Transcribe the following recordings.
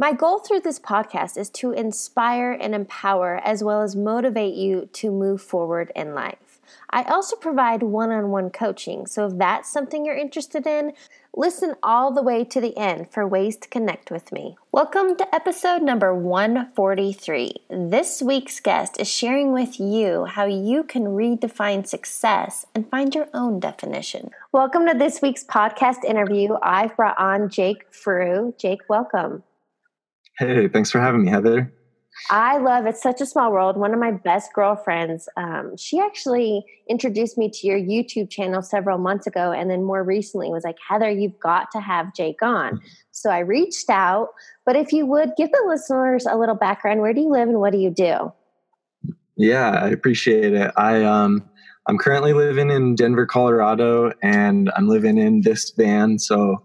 My goal through this podcast is to inspire and empower as well as motivate you to move forward in life. I also provide one on one coaching, so if that's something you're interested in, listen all the way to the end for ways to connect with me. Welcome to episode number 143. This week's guest is sharing with you how you can redefine success and find your own definition. Welcome to this week's podcast interview. I've brought on Jake Frew. Jake, welcome. Hey, thanks for having me, Heather. I love it's such a small world. One of my best girlfriends, um, she actually introduced me to your YouTube channel several months ago, and then more recently was like, Heather, you've got to have Jake on. Mm-hmm. So I reached out. But if you would give the listeners a little background, where do you live and what do you do? Yeah, I appreciate it. I um, I'm currently living in Denver, Colorado, and I'm living in this van. So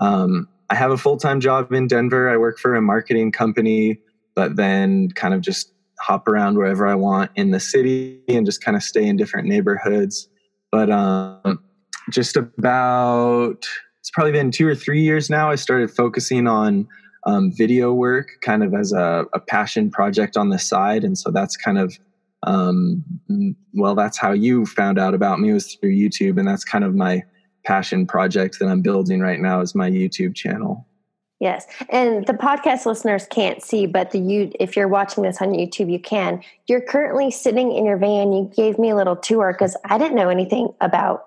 um, I have a full time job in Denver. I work for a marketing company but then kind of just hop around wherever I want in the city and just kind of stay in different neighborhoods. But um, just about, it's probably been two or three years now, I started focusing on um, video work kind of as a, a, passion project on the side. And so that's kind of, um, well, that's how you found out about me was through YouTube. And that's kind of my passion project that I'm building right now is my YouTube channel. Yes, and the podcast listeners can't see, but the you if you're watching this on YouTube, you can. You're currently sitting in your van. You gave me a little tour because I didn't know anything about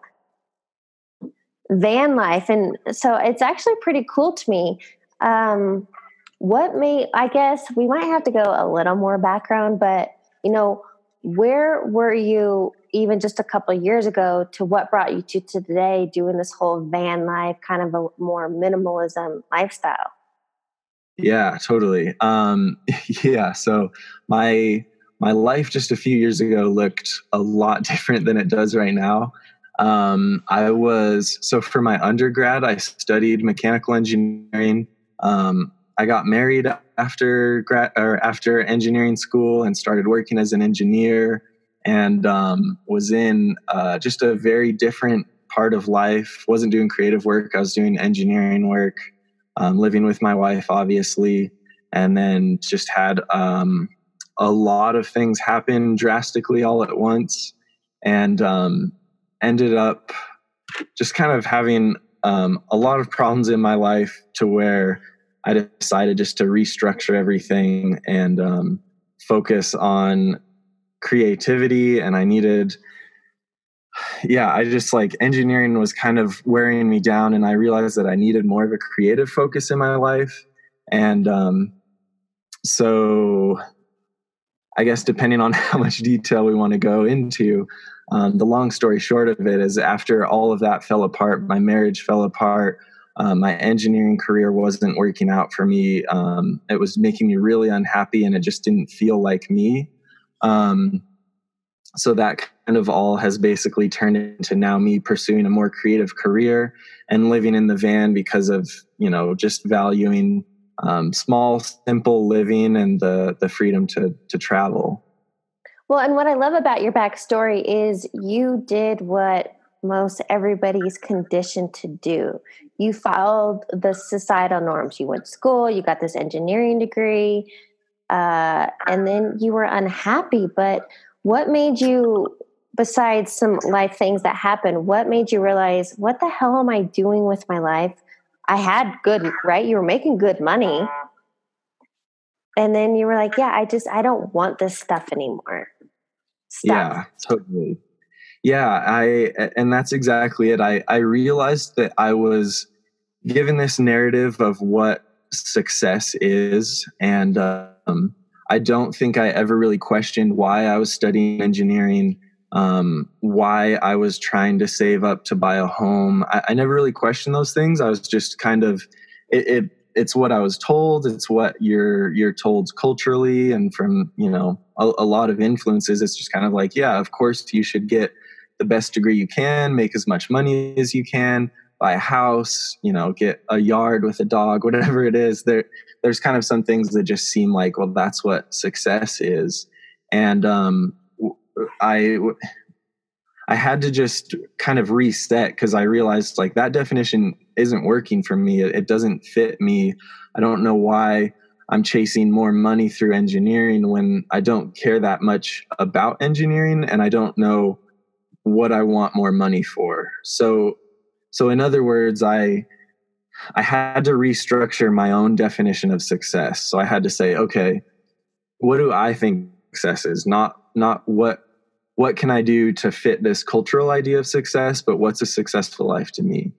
van life, and so it's actually pretty cool to me. Um, what may I guess we might have to go a little more background, but you know, where were you even just a couple years ago to what brought you to today doing this whole van life kind of a more minimalism lifestyle? Yeah totally. Um yeah so my my life just a few years ago looked a lot different than it does right now. Um i was so for my undergrad i studied mechanical engineering. Um i got married after grad or after engineering school and started working as an engineer and um, was in uh, just a very different part of life. wasn't doing creative work. I was doing engineering work, um, living with my wife, obviously, and then just had um, a lot of things happen drastically all at once, and um, ended up just kind of having um, a lot of problems in my life to where I decided just to restructure everything and um, focus on creativity. And I needed, yeah, I just like engineering was kind of wearing me down. And I realized that I needed more of a creative focus in my life. And um, so I guess depending on how much detail we want to go into, um, the long story short of it is after all of that fell apart, my marriage fell apart, um, my engineering career wasn't working out for me. Um, it was making me really unhappy and it just didn't feel like me. Um, so that kind of all has basically turned into now me pursuing a more creative career and living in the van because of, you know, just valuing um, small, simple living and the, the freedom to, to travel. Well, and what I love about your backstory is you did what most everybody's conditioned to do. You followed the societal norms. You went to school, you got this engineering degree, uh, and then you were unhappy. But what made you, besides some life things that happened, what made you realize, what the hell am I doing with my life? I had good, right? You were making good money. And then you were like, yeah, I just, I don't want this stuff anymore. Stuff. Yeah, totally yeah i and that's exactly it i i realized that i was given this narrative of what success is and um, i don't think i ever really questioned why i was studying engineering um, why i was trying to save up to buy a home. I, I never really questioned those things. I was just kind of it, it it's what I was told. It's what you're you're told culturally and from you know a, a lot of influences. It's just kind of like yeah of course you should get the best degree you can make as much money as you can buy a house you know get a yard with a dog whatever it is. There there's kind of some things that just seem like well that's what success is and um i I had to just kind of reset because I realized like that definition isn't working for me. It, it, doesn't fit me. I don't know why I'm chasing more money through engineering when I don't care that much about engineering and I don't know what I want more money for. So so in other words, I I had to restructure my own definition of success. So I had to say, okay, what do I think success is? Not not what what can I do to fit this cultural idea of success, but what's a successful life to me?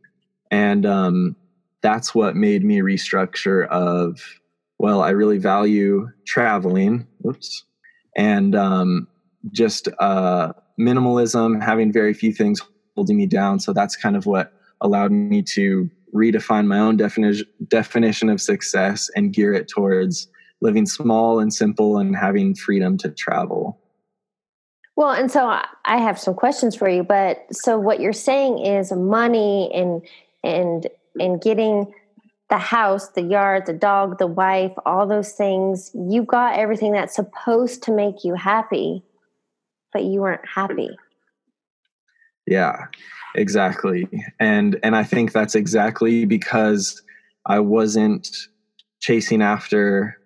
And um, that's what made me restructure of, well, I really value traveling, whoops, and um, just uh, minimalism, having very few things holding me down. So that's kind of what allowed me to redefine my own definition definition of success and gear it towards living small and simple and having freedom to travel. Well, and so I have some questions for you, but so what you're saying is money and and and getting the house, the yard, the dog, the wife, all those things, you got everything that's supposed to make you happy, but you weren't happy. Yeah, exactly. And and I think that's exactly because I wasn't chasing after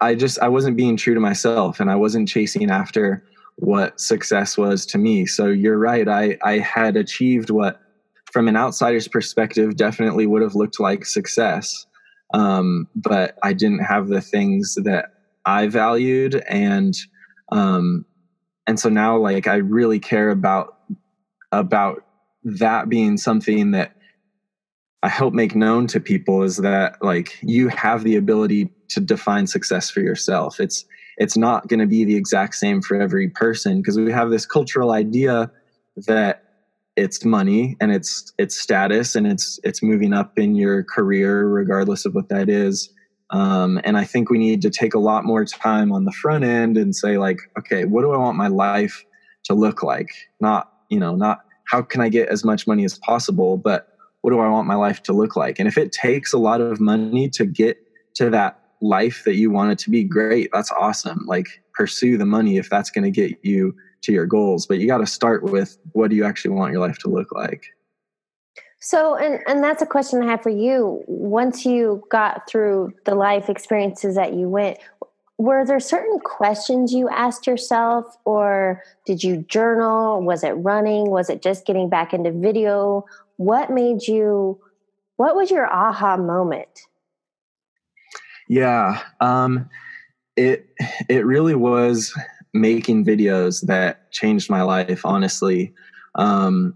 I, just I wasn't being true to myself and I wasn't chasing after what success was to me. So you're right. I I had achieved what from an outsider's perspective definitely would have looked like success. Um, but I didn't have the things that I valued and um, and so now like I really care about about that being something that I hope make known to people is that like you have the ability to define success for yourself. It's it's not going to be the exact same for every person because we have this cultural idea that it's money and it's it's status and it's it's moving up in your career regardless of what that is. Um, and I think we need to take a lot more time on the front end and say like, okay, what do I want my life to look like? Not you know, not how can I get as much money as possible, but what do I want my life to look like? And if it takes a lot of money to get to that life that you want it to be, great. That's awesome. Like pursue the money if that's going to get you to your goals. But you got to start with what do you actually want your life to look like? So, and, and that's a question I have for you. Once you got through the life experiences that you went, were there certain questions you asked yourself, or did you journal? Was it running? Was it just getting back into video? What made you, what was your aha moment? Yeah, um, it it really was making videos that changed my life. Honestly, um,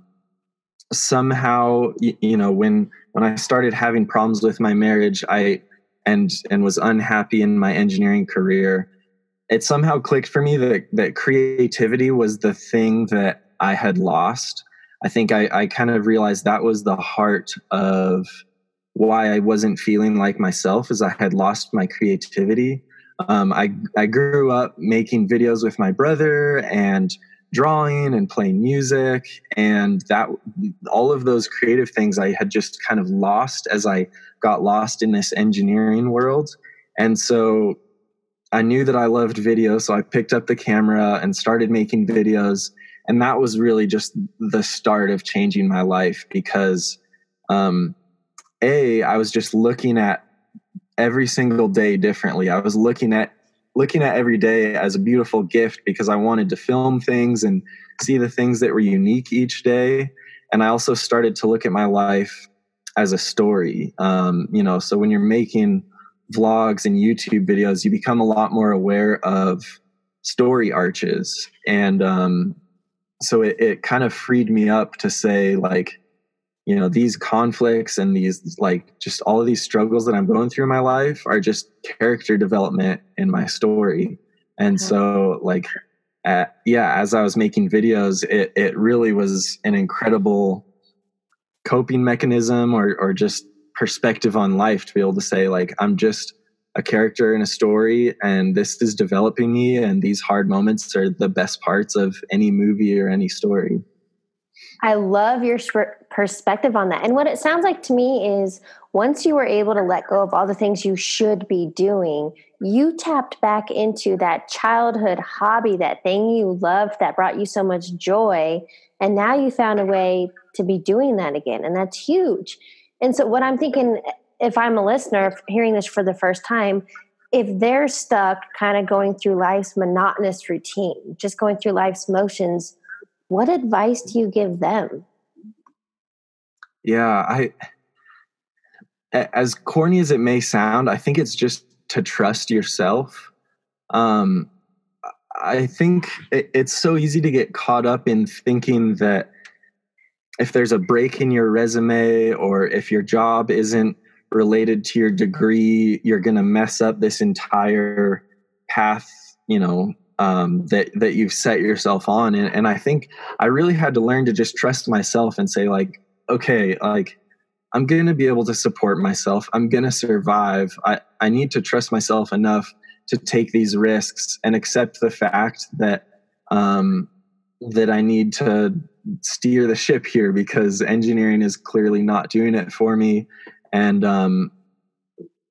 somehow you, you know when when I started having problems with my marriage, I and and was unhappy in my engineering career. It somehow clicked for me that that creativity was the thing that I had lost. I think I, I kind of realized that was the heart of why I wasn't feeling like myself is I had lost my creativity. Um, I I grew up making videos with my brother and drawing and playing music, and that all of those creative things I had just kind of lost as I got lost in this engineering world. And so I knew that I loved video, so I picked up the camera and started making videos. And that was really just the start of changing my life because um, a i was just looking at every single day differently i was looking at looking at every day as a beautiful gift because i wanted to film things and see the things that were unique each day. And i also started to look at my life as a story. Um, you know so when you're making vlogs and youtube videos you become a lot more aware of story arches. And um, so it, it kind of freed me up to say like you know these conflicts and these like just all of these struggles that i'm going through in my life are just character development in my story and okay. so like yeah as i was making videos it, it really was an incredible coping mechanism or, or just perspective on life to be able to say like i'm just a character in a story and this is developing me and these hard moments are the best parts of any movie or any story i love your perspective on that. And what it sounds like to me is once you were able to let go of all the things you should be doing you tapped back into that childhood hobby that thing you loved that brought you so much joy and now you found a way to be doing that again and that's huge. And so what i'm thinking if I'm a listener hearing this for the first time, if they're stuck kind of going through life's monotonous routine, just going through life's motions, what advice do you give them? Yeah, I as corny as it may sound, I think it's just to trust yourself. Um, I think it, it's so easy to get caught up in thinking that if there's a break in your resume or if your job isn't related to your degree you're going to mess up this entire path you know um, that that you've set yourself on. And, and i think i really had to learn to just trust myself and say like okay like i'm to be able to support myself. I'm to survive. I i need to trust myself enough to take these risks and accept the fact that um that i need to steer the ship here because engineering is clearly not doing it for me. And um,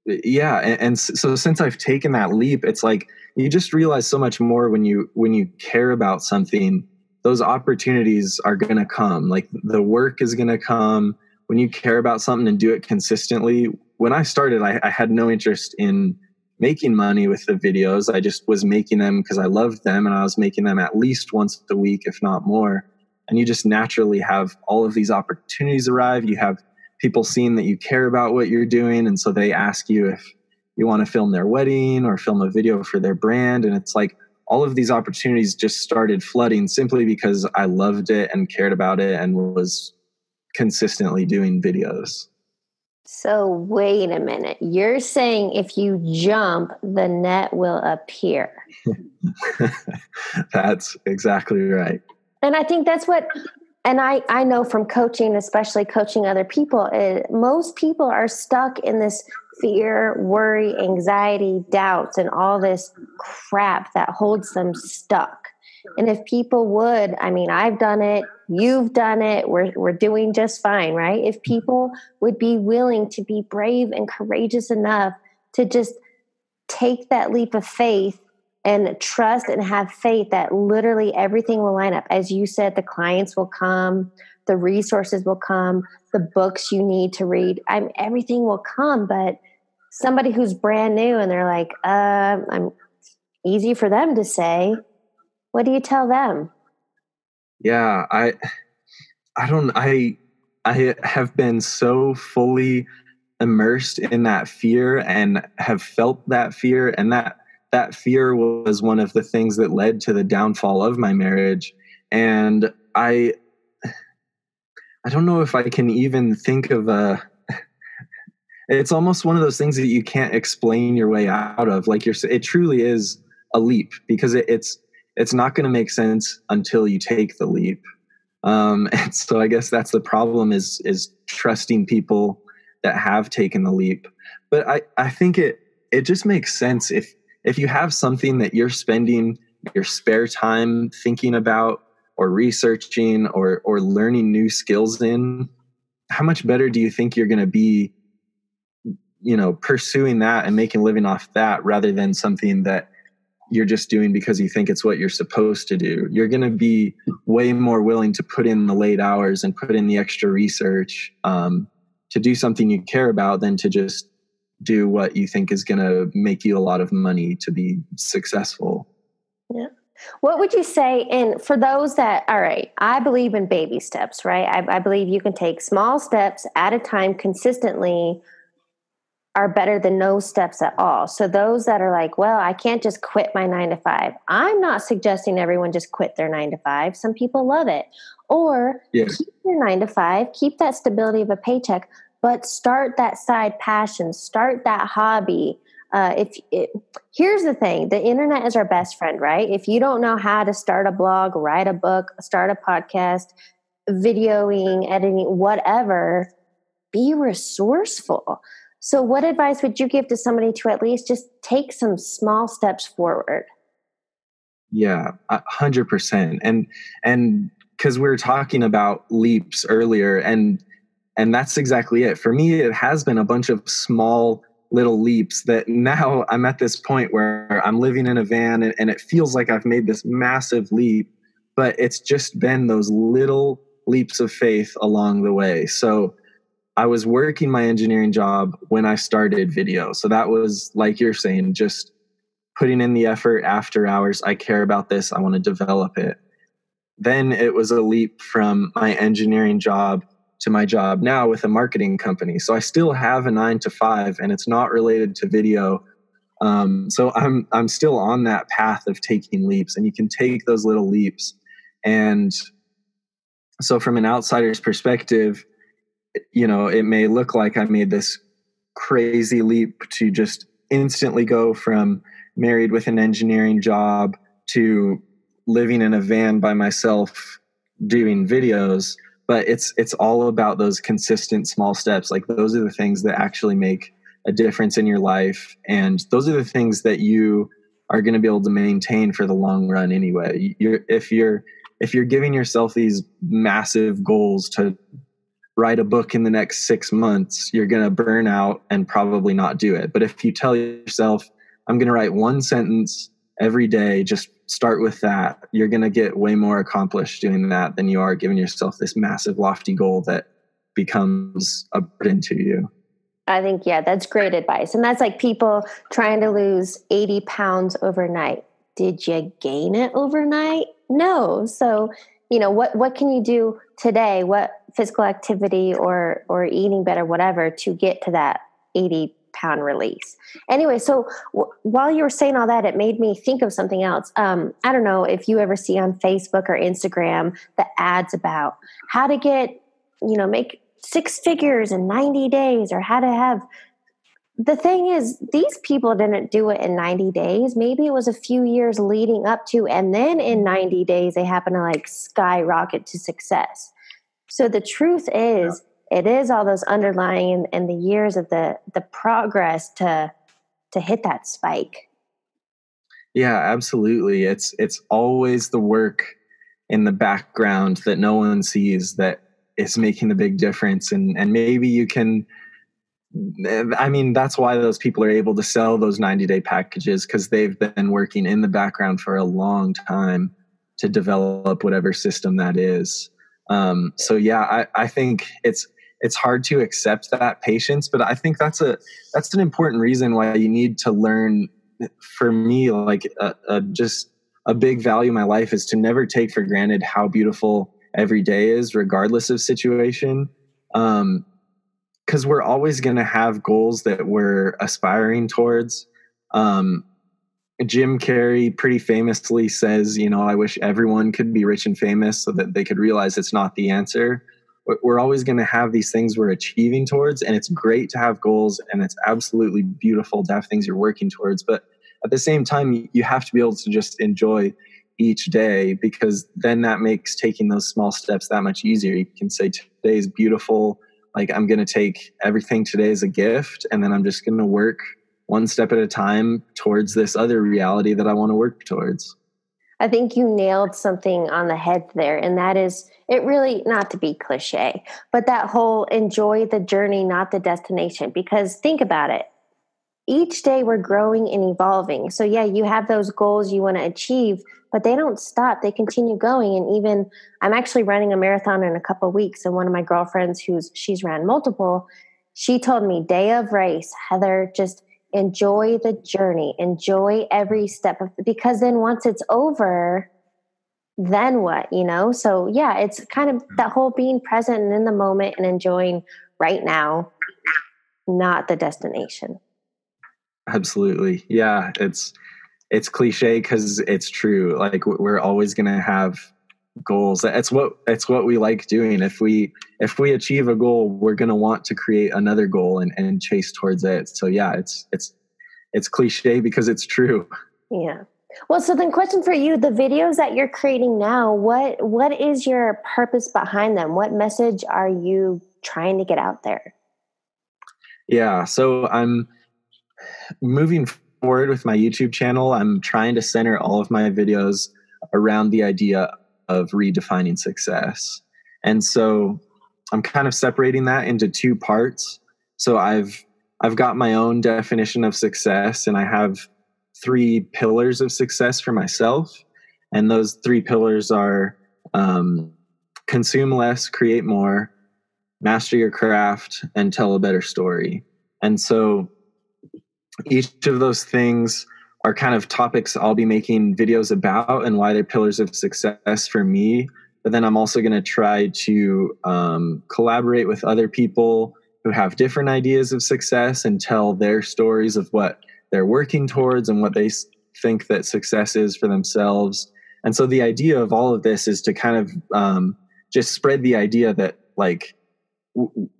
yeah and, and, so since i've taken that leap it's like you just realize so much more when you when you care about something those opportunities are going to come. Like the work is going to come. When you care about something and do it consistently when i started I, I had no interest in making money with the videos. I just was making them because i loved them and i was making them at least once a week if not more. And you just naturally have all of these opportunities arrive. You have people seeing that you care about what you're doing and so they ask you if you want to film their wedding or film a video for their brand and it's like all of these opportunities just started flooding simply because I loved it and cared about it and was consistently doing videos. So, wait a minute. You're saying if you jump, the net will appear. that's exactly right. And I think that's what and I, I know from coaching, especially coaching other people, it, most people are stuck in this fear, worry, anxiety, doubts, and all this crap that holds them stuck. And if people would, I mean, I've done it, you've done it, we're, we're doing just fine, right? If people would be willing to be brave and courageous enough to just take that leap of faith and trust and have faith that literally everything will line up. As you said, the clients will come, the resources will come, the books you need to read. I'm everything will come, but somebody who's brand new and they're like, uh, I'm easy for them to say. What do you tell them? Yeah, I I don't I I have been so fully immersed in that fear and have felt that fear and that that fear was one of the things that led to the downfall of my marriage and i i don't know if i can even think of a it's almost one of those things that you can't explain your way out of. Like you're it truly is a leap because it, it's it's not going to make sense until you take the leap. Um, and so i guess that's the problem is is trusting people that have taken the leap. But i i think it it just makes sense if if you have something that you're spending your spare time thinking about or researching or or learning new skills in how much better do you think you're going to be you know pursuing that and making living off that rather than something that you're just doing because you think it's what you're supposed to do you're going to be way more willing to put in the late hours and put in the extra research um, to do something you care about than to just do what you think is going to make you a lot of money to be successful. Yeah. What would you say? And for those that, all right, I believe in baby steps, right? I, I believe you can take small steps at a time consistently are better than no steps at all. So those that are like, well, I can't just quit my nine to five. I'm not suggesting everyone just quit their nine to five. Some people love it. Or yes. keep your nine to five, keep that stability of a paycheck, but start that side passion, start that hobby. Uh, if it, here's the thing, the internet is our best friend, right? If you don't know how to start a blog, write a book, start a podcast, videoing, editing, whatever, be resourceful. So, what advice would you give to somebody to at least just take some small steps forward? Yeah, hundred percent. And and because we were talking about leaps earlier, and and that's exactly it. For me, it has been a bunch of small little leaps that now I'm at this point where I'm living in a van and, and it feels like I've made this massive leap, but it's just been those little leaps of faith along the way. So I was working my engineering job when I started video. So that was like you're saying, just putting in the effort after hours. I care about this. I want to develop it. Then it was a leap from my engineering job to my job now with a marketing company. So I still have a nine to five, and it's not related to video. Um, so I'm I'm still on that path of taking leaps, and you can take those little leaps. And so, from an outsider's perspective, you know, it may look like I made this crazy leap to just instantly go from married with an engineering job to living in a van by myself doing videos but it's it's all about those consistent small steps. Like those are the things that actually make a difference in your life and those are the things that you are going to be able to maintain for the long run anyway. You're if you're if you're giving yourself these massive goals to write a book in the next 6 months you're going to burn out and probably not do it. But if you tell yourself i'm going to write one sentence every day just start with that. You're going to get way more accomplished doing that than you are giving yourself this massive lofty goal that becomes a burden to you. I think yeah that's great advice. And that's like people trying to lose 80 pounds overnight. Did you gain it overnight? No. So you know what what can you do today? What physical activity or or eating better whatever to get to that 80 pound release. Anyway, so w- while you were saying all that, it made me think of something else. Um, I don't know if you ever see on Facebook or Instagram the ads about how to get, you know, make six figures in 90 days or how to have. The thing is, these people didn't do it in 90 days. Maybe it was a few years leading up to, and then in 90 days, they happen to like skyrocket to success. So the truth is, it is all those underlying and, and the years of the the progress to to hit that spike. Yeah absolutely. It's it's always the work in the background that no one sees that is making the big difference. And and maybe you can I mean, that's why those people are able to sell those 90 day packages because they've been working in the background for a long time to develop whatever system that is. Um, so yeah, I, I think it's it's hard to accept that patience but i think that's a that's an important reason why you need to learn for me like a, a, just a big value in my life is to never take for granted how beautiful every day is regardless of situation. Um because we're always going to have goals that we're aspiring towards. Um Jim Carrey pretty famously says, you know, I wish everyone could be rich and famous so that they could realize it's not the answer we're always going to have these things we're achieving towards and it's great to have goals and it's absolutely beautiful to have things you're working towards but at the same time you have to be able to just enjoy each day because then that makes taking those small steps that much easier. You can say today is beautiful like i'm going to take everything today as a gift and then i'm just going to work one step at a time towards this other reality that i want to work towards I think you nailed something on the head there, and that is it really not to be cliche, but that whole enjoy the journey, not the destination. Because think about it each day we're growing and evolving. So, yeah, you have those goals you want to achieve, but they don't stop, they continue going. And even I'm actually running a marathon in a couple weeks, and one of my girlfriends who's she's ran multiple, she told me, day of race, Heather, just enjoy the journey, enjoy every step of because then once it's over, then what, you know? So yeah, it's kind of that whole being present and in the moment and enjoying right now, not the destination. Absolutely. Yeah, it's it's cliche cuz it's true. Like we're always going to have goals. It's what it's what we like doing. If we if we achieve a goal we're going to want to create another goal and, and chase towards it. So yeah it's it's it's cliche because it's true. Yeah. Well so then question for you the videos that you're creating now what what is your purpose behind them? What message are you trying to get out there? Yeah, so I'm moving forward with my YouTube channel. I'm trying to center all of my videos around the idea of redefining success. And so I'm kind of separating that into two parts. So I've I've got my own definition of success and I have three pillars of success for myself. And those three pillars are um, consume less, create more, master your craft, and tell a better story. And so each of those things are kind of topics I'll be making videos about and why they're pillars of success for me. But then I'm also going to try to um, collaborate with other people who have different ideas of success and tell their stories of what they're working towards and what they think that success is for themselves. And so the idea of all of this is to kind of um, just spread the idea that like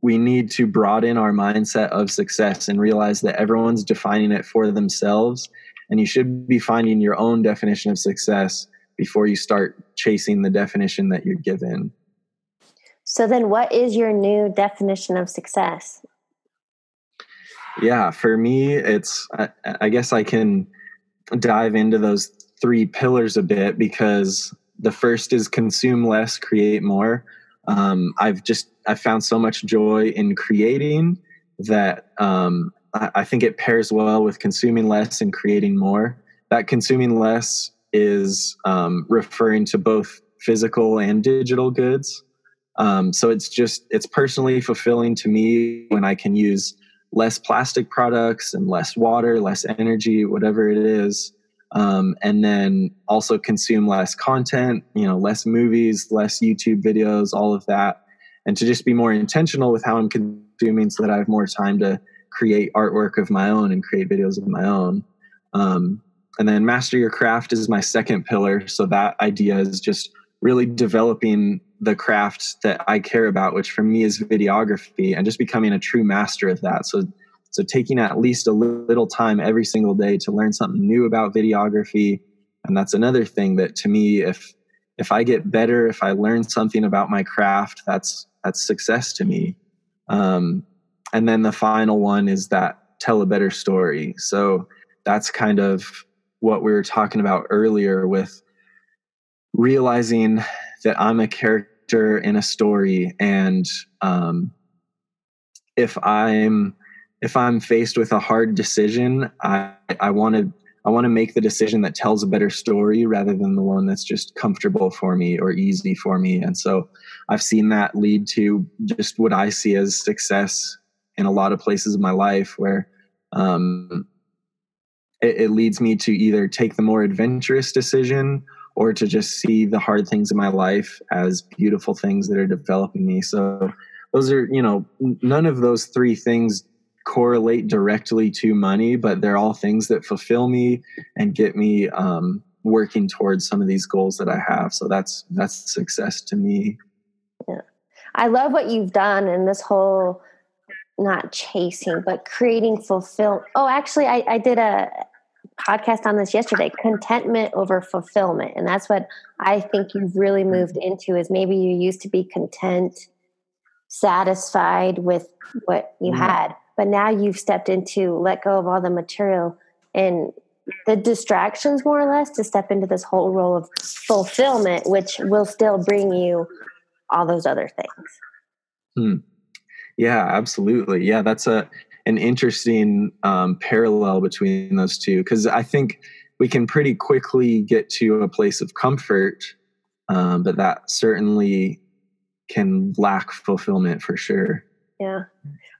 we need to broaden our mindset of success and realize that everyone's defining it for themselves and you should be finding your own definition of success before you start chasing the definition that you're given. So then what is your new definition of success? Yeah for me it's I, I guess i can dive into those three pillars a bit because the first is consume less create more. Um, I've just I found so much joy in creating that um, I, think it pairs well with consuming less and creating more. That consuming less is um, referring to both physical and digital goods. Um, so it's just it's personally fulfilling to me when I can use less plastic products and less water, less energy, whatever it is, um, and then also consume less content you know less movies less youtube videos all of that and to just be more intentional with how i'm consuming so that i have more time to create artwork of my own and create videos of my own um, and then master your craft is my second pillar so that idea is just really developing the craft that i care about which for me is videography and just becoming a true master of that so so taking at least a little time every single day to learn something new about videography. And that's another thing that to me, if if I get better, if I learn something about my craft, that's that's success to me. Um, and then the final one is that tell a better story. So that's kind of what we were talking about earlier with realizing that I'm a character in a story, and um, if I'm if I'm faced with a hard decision, I I want to I want to make the decision that tells a better story rather than the one that's just comfortable for me or easy for me. And so I've seen that lead to just what I see as success in a lot of places of my life where um, it, it leads me to either take the more adventurous decision or to just see the hard things in my life as beautiful things that are developing me. So those are, you know, none of those three things correlate directly to money, but they're all things that fulfill me and get me um, working towards some of these goals that I have. So that's that's success to me. Yeah, I love what you've done in this whole not chasing, but creating fulfill. Oh, actually, I, I did a podcast on this yesterday contentment over fulfillment and that's what i think you've really moved into is maybe you used to be content satisfied with what you mm-hmm. had but now you've stepped into let go of all the material and the distractions more or less to step into this whole role of fulfillment which will still bring you all those other things hmm. Yeah absolutely yeah that's a an interesting um, parallel between those two because i think we can pretty quickly get to a place of comfort um, but that certainly can lack fulfillment for sure yeah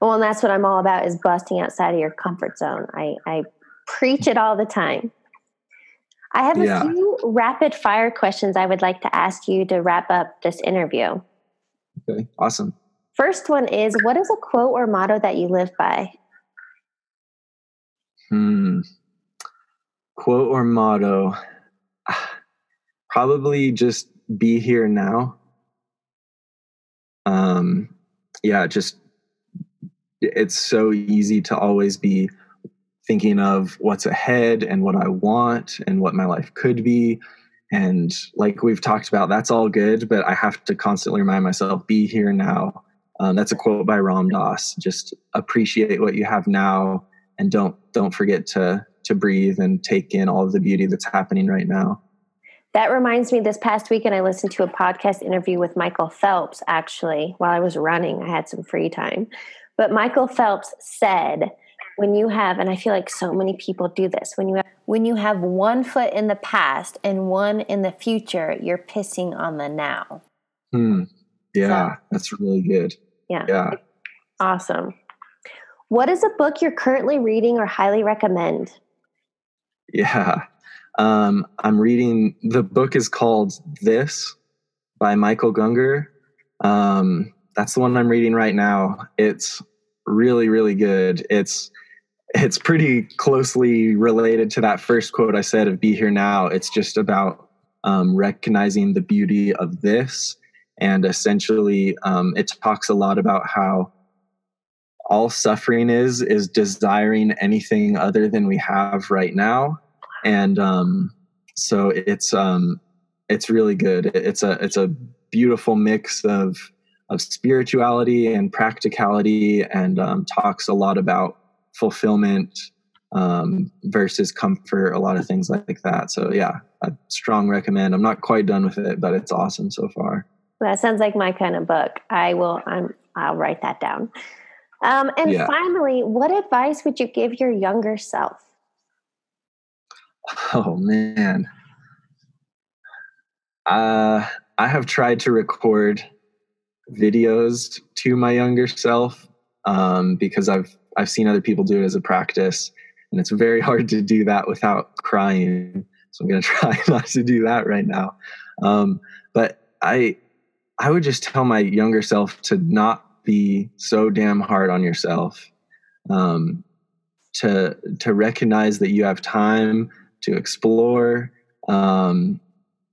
well, and that's what I'm all about is busting outside of your comfort zone. I, I preach it all the time. I have a yeah. few rapid fire questions I would like to ask you to wrap up this interview. Okay, awesome. First one is what is a quote or motto that you live by? Hmm. Quote or motto? Probably just be here now. Um, yeah, just it's so easy to always be thinking of what's ahead and what I want and what my life could be. And like we've talked about, that's all good, but I have to constantly remind myself, be here now. Um, that's a quote by Ram Dass. Just appreciate what you have now, and don't don't forget to to breathe and take in all of the beauty that's happening right now. That reminds me, this past weekend I listened to a podcast interview with Michael Phelps. Actually, while I was running, I had some free time, but Michael Phelps said, "When you have, and I feel like so many people do this, when you have, when you have one foot in the past and one in the future, you're pissing on the now." Hmm. Yeah, so, that's really good. Yeah. Yeah. Awesome. What is a book you're currently reading or highly recommend? Yeah. Um, I'm reading, the book is called This by Michael Gungor. Um, that's the one I'm reading right now. It's really, really good. It's, it's pretty closely related to that first quote I said of be here now. It's just about um, recognizing the beauty of this and essentially um, it talks a lot about how all suffering is is desiring anything other than we have right now. And um, so it's um, it's really good. It's a it's a beautiful mix of of spirituality and practicality and um, talks a lot about fulfillment um, versus comfort a lot of things like that. So yeah a strong recommend. I'm not quite done with it but it's awesome so far that sounds like my kind of book. I will. I'm. I'll write that down. Um, and yeah. finally, what advice would you give your younger self? Oh man, uh, I have tried to record videos to my younger self um, because I've I've seen other people do it as a practice, and it's very hard to do that without crying. So I'm going to try not to do that right now. Um, but I I would just tell my younger self to not be so damn hard on yourself. Um, to to recognize that you have time to explore um,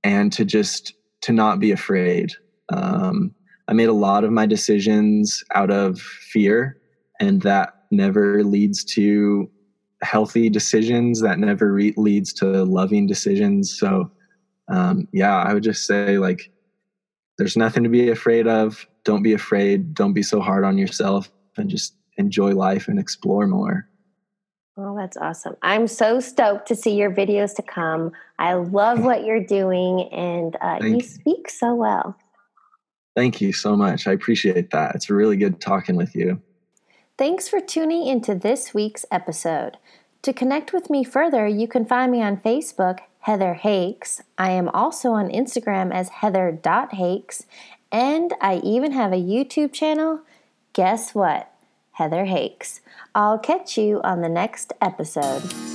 and to just to not be afraid. Um, I made a lot of my decisions out of fear, and that never leads to healthy decisions. That never re- leads to loving decisions. So, um, yeah, I would just say like there's nothing to be afraid of. Don't be afraid. Don't be so hard on yourself and just enjoy life and explore more. Oh, that's awesome. I'm so stoked to see your videos to come. I love what you're doing and uh, you, you speak so well. Thank you so much. I appreciate that. It's really good talking with you. Thanks for tuning into this week's episode. To connect with me further, you can find me on Facebook Heather Hakes. I am also on Instagram as heather.hakes, and I even have a YouTube channel. Guess what? Heather Hakes. I'll catch you on the next episode.